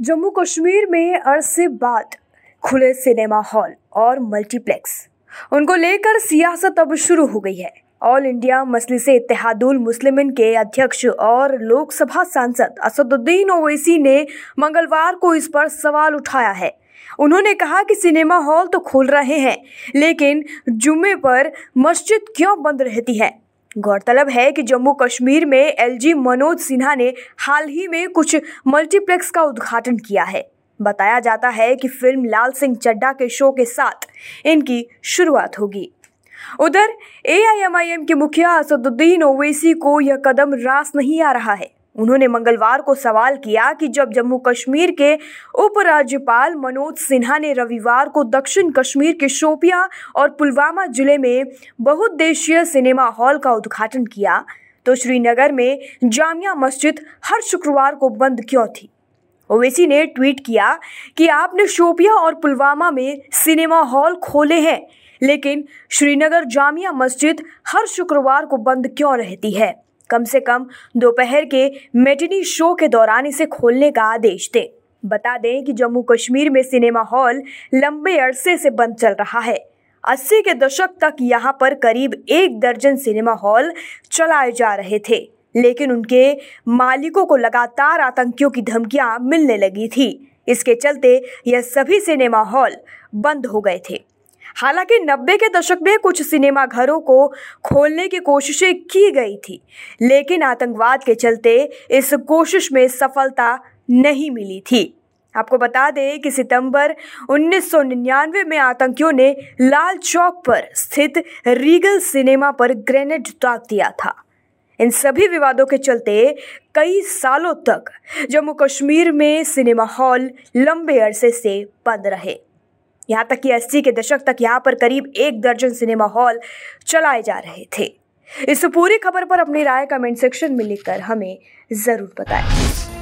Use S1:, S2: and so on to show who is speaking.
S1: जम्मू कश्मीर में अरसे बाद खुले सिनेमा हॉल और मल्टीप्लेक्स। उनको लेकर सियासत अब शुरू हो गई है। ऑल इंडिया मसलिस इत्तेहादुल मुस्लिमिन के अध्यक्ष और लोकसभा सांसद असदुद्दीन ओवैसी ने मंगलवार को इस पर सवाल उठाया है। उन्होंने कहा कि सिनेमा हॉल तो खोल रहे हैं, लेकिन जुम्मे पर मस्जिद क्यों बंद रहती है? गौरतलब है कि जम्मू कश्मीर में एलजी मनोज सिन्हा ने हाल ही में कुछ मल्टीप्लेक्स का उद्घाटन किया है। बताया जाता है कि फ़िल्म लाल सिंह चड्डा के शो के साथ इनकी शुरुआत होगी। उधर एआईएमआईएम के मुखिया असदुद्दीन ओवैसी को यह कदम रास नहीं आ रहा है। उन्होंने मंगलवार को सवाल किया कि जब जम्मू कश्मीर के उपराज्यपाल मनोज सिन्हा ने रविवार को दक्षिण कश्मीर के शोपिया और पुलवामा ज़िले में बहुद्देशीय सिनेमा हॉल का उद्घाटन किया तो श्रीनगर में जामिया मस्जिद हर शुक्रवार को बंद क्यों थी? ओवैसी ने ट्वीट किया कि आपने शोपिया और पुलवामा में सिनेमा हॉल खोले हैं, लेकिन श्रीनगर जामिया मस्जिद हर शुक्रवार को बंद क्यों रहती है? कम से कम दोपहर के मेटिनी शो के दौरान इसे खोलने का आदेश दें। बता दें कि जम्मू कश्मीर में सिनेमा हॉल लंबे अरसे से बंद चल रहा है। अस्सी के दशक तक यहाँ पर करीब एक दर्जन सिनेमा हॉल चलाए जा रहे थे, लेकिन उनके मालिकों को लगातार आतंकियों की धमकियाँ मिलने लगी थी। इसके चलते यह सभी सिनेमा हॉल बंद हो गए थे। हालाँकि नब्बे के दशक में कुछ सिनेमा घरों को खोलने की कोशिशें की गई थी, लेकिन आतंकवाद के चलते इस कोशिश में सफलता नहीं मिली थी। आपको बता दें कि सितंबर 1999 में आतंकियों ने लाल चौक पर स्थित रीगल सिनेमा पर ग्रेनेड दाग दिया था। इन सभी विवादों के चलते कई सालों तक जम्मू कश्मीर में सिनेमा हॉल लंबे अरसे से बंद रहे। यहाँ तक कि अस्सी के दशक तक यहाँ पर करीब एक दर्जन सिनेमा हॉल चलाए जा रहे थे। इस पूरी खबर पर अपनी राय कमेंट सेक्शन में लिखकर हमें ज़रूर बताएँ।